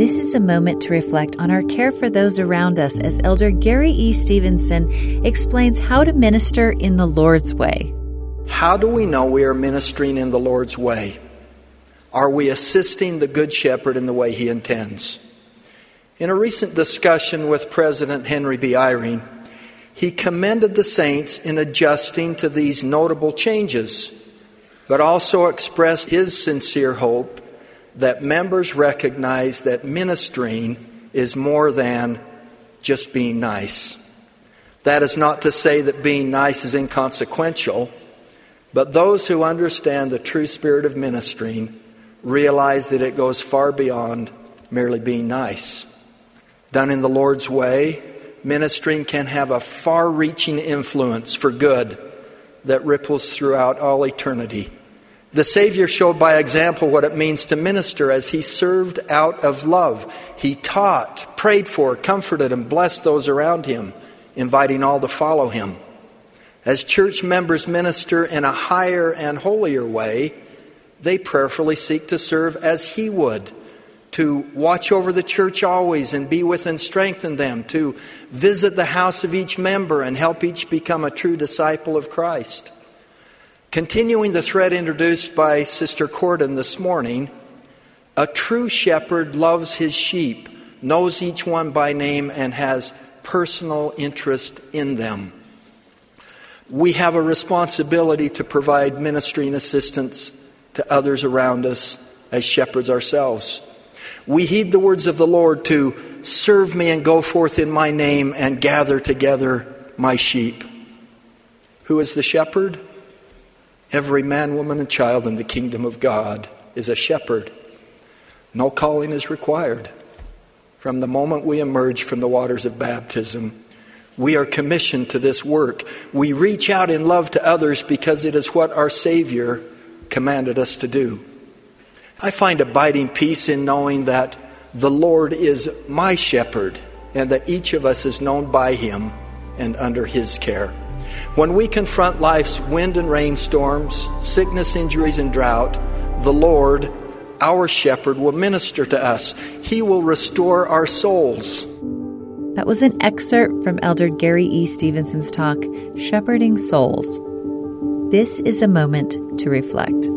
This is a moment to reflect on our care for those around us as Elder Gary E. Stevenson explains how to minister in the Lord's way. How do we know we are ministering in the Lord's way? Are we assisting the Good Shepherd in the way he intends? In a recent discussion with President Henry B. Eyring, he commended the saints in adjusting to these notable changes, but also expressed his sincere hope that members recognize that ministering is more than just being nice. That is not to say that being nice is inconsequential, but those who understand the true spirit of ministering realize that it goes far beyond merely being nice. Done in the Lord's way, ministering can have a far reaching influence for good that ripples throughout all eternity. The Savior showed by example what it means to minister as he served out of love. He taught, prayed for, comforted, and blessed those around him, inviting all to follow him. As church members minister in a higher and holier way, they prayerfully seek to serve as he would, to watch over the church always and be with and strengthen them, to visit the house of each member and help each become a true disciple of Christ. Continuing the thread introduced by Sister Cordon this morning, a true shepherd loves his sheep, knows each one by name, and has personal interest in them. We have a responsibility to provide ministry and assistance to others around us as shepherds ourselves. We heed the words of the Lord to serve me and go forth in my name and gather together my sheep. Who is the shepherd? Every man, woman, and child in the kingdom of God is a shepherd. No calling is required. From the moment we emerge from the waters of baptism, we are commissioned to this work. We reach out in love to others because it is what our Savior commanded us to do. I find abiding peace in knowing that the Lord is my shepherd and that each of us is known by Him and under His care. When we confront life's wind and rain storms, sickness, injuries, and drought, the Lord, our shepherd, will minister to us. He will restore our souls. That was an excerpt from Elder Gary E. Stevenson's talk, Shepherding Souls. This is a moment to reflect.